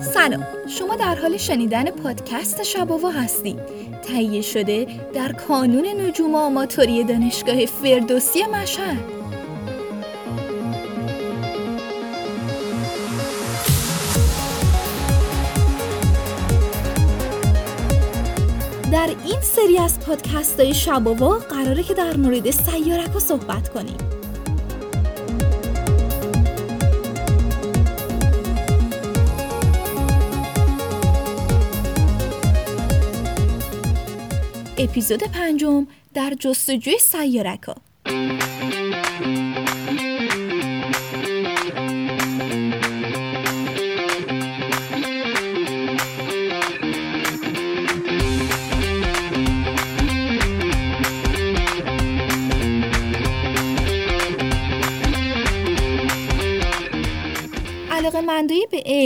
سلام. شما در حال شنیدن پادکست شباوا هستید تهیه شده در کانون نجوم آماتوری دانشگاه فردوسی مشهد. این سری از پادکست های شباوا قراره که در مورد سیارک صحبت کنیم. اپیزود پنجم در جستجوی سیارکا علاقه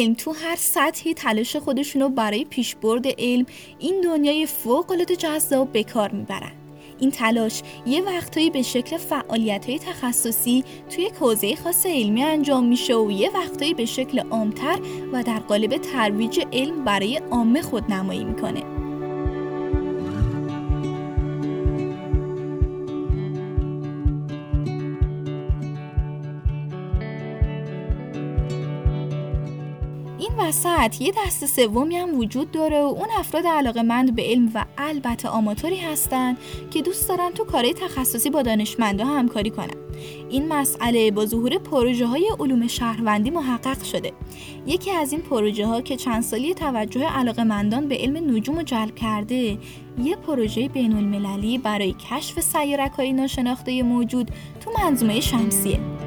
علم تو هر سطحی تلاش خودشونو برای پیشبرد علم این دنیای فوق العاده جذاب به کار می‌برن. این تلاش یه وقتایی به شکل فعالیت های تخصصی توی حوزه خاص علمی انجام میشه و یه وقتایی به شکل عامتر و در قالب ترویج علم برای عامه خودنمایی می‌کنه. وسط یه دست سومی هم وجود داره و اون افراد علاقه مند به علم و البته آماتوری هستن که دوست دارن تو کارهای تخصصی با دانشمندا همکاری کنن. این مسئله با ظهور پروژه های علوم شهروندی محقق شده. یکی از این پروژه ها که چند سالی توجه علاقه مندان به علم نجوم رو جلب کرده یه پروژه بین المللی برای کشف سیارک های ناشناخته موجود تو منظومه شمسیه.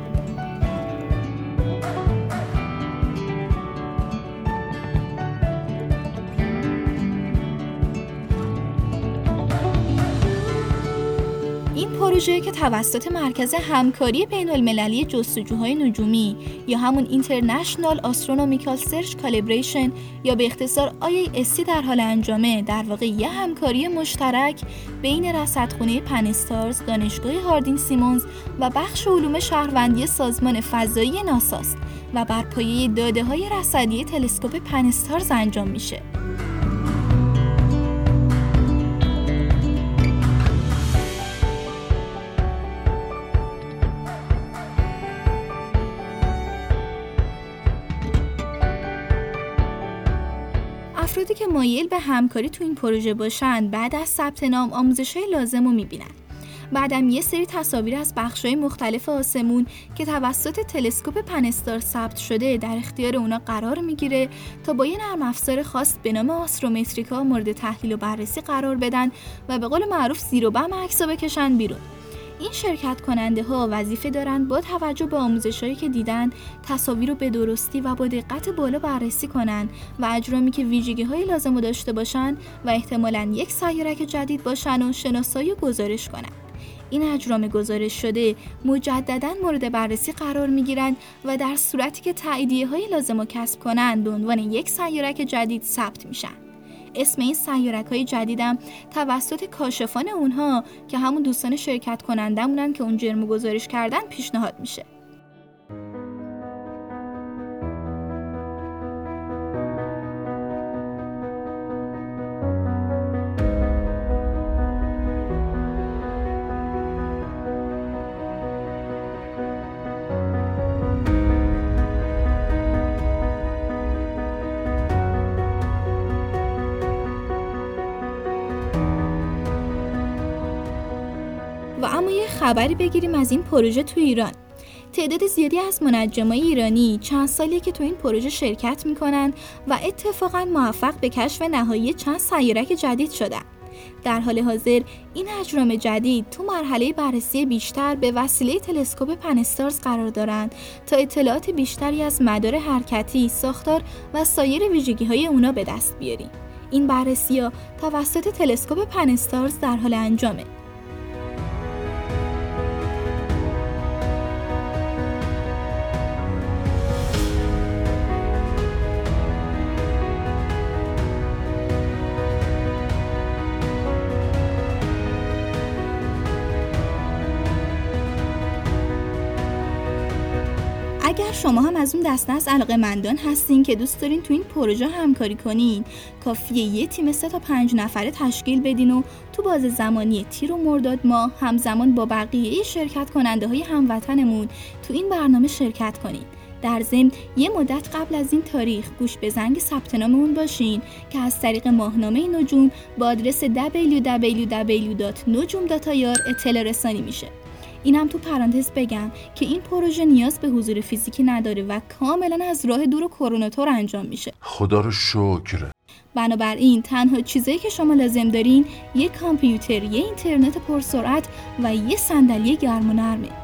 پروژه که توسط مرکز همکاری بین المللی جستجوهای نجومی یا همون International Astronomical Search Calibration یا به اختصار IASC در حال انجامه در واقع یه همکاری مشترک بین رصدخونه پنستارز، دانشگاه هاردین سیمونز و بخش علوم شهروندی سازمان فضایی ناساست و بر پایه داده های رصدی تلسکوپ پنستارز انجام میشه. افرادی که مایل به همکاری تو این پروژه باشند بعد از ثبت نام آموزش های لازم رو می‌بینن بعدم یه سری تصاویر از های مختلف آسمون که توسط تلسکوپ پنستار ثبت شده در اختیار اونا قرار می‌گیره تا با یه نرم افزار خاص به نام آسترومتریکا مورد تحلیل و بررسی قرار بدن و به قول معروف زیر و بم عکسا بکشن بیرون. این شرکت کننده ها وظیفه دارند با توجه به آموزش هایی که دیدن تصاویر رو به درستی و با دقت بالا بررسی کنند و اجرامی که ویژگی های لازم داشته باشند و احتمالا یک سیارک جدید باشن و شناسایی و گزارش کنند این اجرام گزارش شده مجددا مورد بررسی قرار می گیرند و در صورتی که تاییدیه های لازم رو کسب کنند به عنوان یک سیارک جدید ثبت میشن. اسم این سیارک های جدیدم توسط کاشفان اونها که همون دوستان شرکت کنندمونن که اون جرمو گزارش کردن پیشنهاد میشه. خبری بگیریم از این پروژه تو ایران. تعداد زیادی از منجمای ایرانی چند سالیه که تو این پروژه شرکت می‌کنن و اتفاقا موفق به کشف نهایی چند سیارک جدید شدن. در حال حاضر این اجرام جدید تو مرحله بررسی بیشتر به وسیله تلسکوپ پنستارز قرار دارند تا اطلاعات بیشتری از مدار حرکتی، ساختار و سایر ویژگی های اونا به دست بیاریم. این بررسی ها توسط تلسکوپ پنستارز در حال انجامه. اگر شما هم از اون دسته از علاقه مندان هستین که دوست دارین تو این پروژه همکاری کنین. کافیه یه تیم سه تا پنج نفره تشکیل بدین و تو باز زمانی تیر و مرداد ما همزمان با بقیه شرکت کننده های هموطنمون تو این برنامه شرکت کنین. در ضمن یه مدت قبل از این تاریخ گوش به زنگ ثبت ناممون باشین که از طریق ماهنامه نجوم با آدرس www.nujum.ir اطلاع رسانی میشه. اینم تو پرانتز بگم که این پروژه نیاز به حضور فیزیکی نداره و کاملا از راه دور و کروناتور انجام میشه. خدا رو شکر. بنابراین تنها چیزایی که شما لازم دارین یه کامپیوتر، یه اینترنت پرسرعت و یه صندلی گرم و نرمه.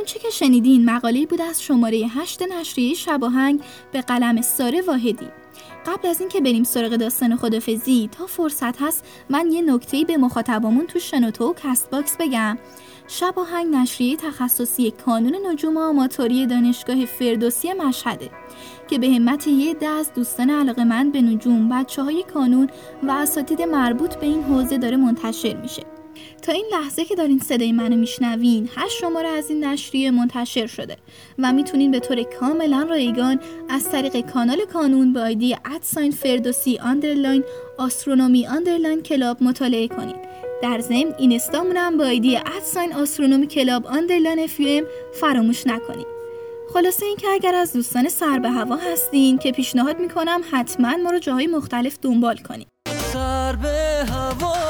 اون چه که شنیدین مقاله بود از شماره هشت نشریه شباهنگ به قلم ساره واحدی. قبل از اینکه بریم سراغ داستان خداحافظی تا فرصت هست من یه نکته به مخاطبامون تو شنوتو و Castbox بگم. شباهنگ نشریه تخصصی کانون نجوم آماتوری دانشگاه فردوسی مشهده که به همت یه از دوستان علاقه‌مند به نجوم بچه های کانون و اساتید مربوط به این حوزه داره منتشر میشه. تا این لحظه که دارین صدای منو میشنوین هشت شماره از این نشریه منتشر شده و می‌تونین به طور کاملا رایگان از طریق کانال کانون به آیدی at sign ferdowsi underline astronomy underline club مطالعه کنید در ضمن اینستامون با آیدی at sign astronomy club underline m فراموش نکنید خلاصه اینکه اگر از دوستان سر به هوا هستین که پیشنهاد می‌کنم حتما ما رو جاهای مختلف دنبال کنید سر به هوا.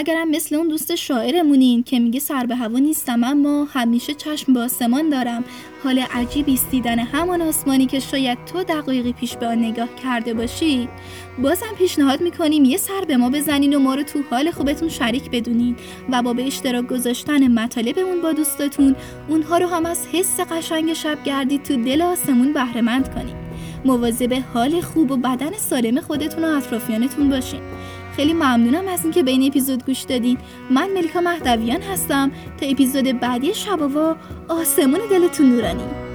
اگرم مثل اون دوست شاعرمونین که میگه سر به هوا نیستم اما همیشه چشم به آسمان دارم. حال عجیبی است دیدن همان آسمانی که شاید تو دقایقی پیش به آن نگاه کرده باشی. بازم پیشنهاد می‌کنیم یه سر به ما بزنین و ما رو تو حال خوبتون شریک بدونین و با به اشتراک گذاشتن مطالبمون با دوستاتون اونها رو هم از حس قشنگ شب گردی تو دل آسمون بهرهمند کنین. مواظب حال خوب و بدن سالم خودتون و اطرافیانتون باشین. خیلی ممنونم از اینکه به این اپیزود گوش دادین. من ملیکا مهدویان هستم. تا اپیزود بعدی شباوا آسمون دلتون نورانی.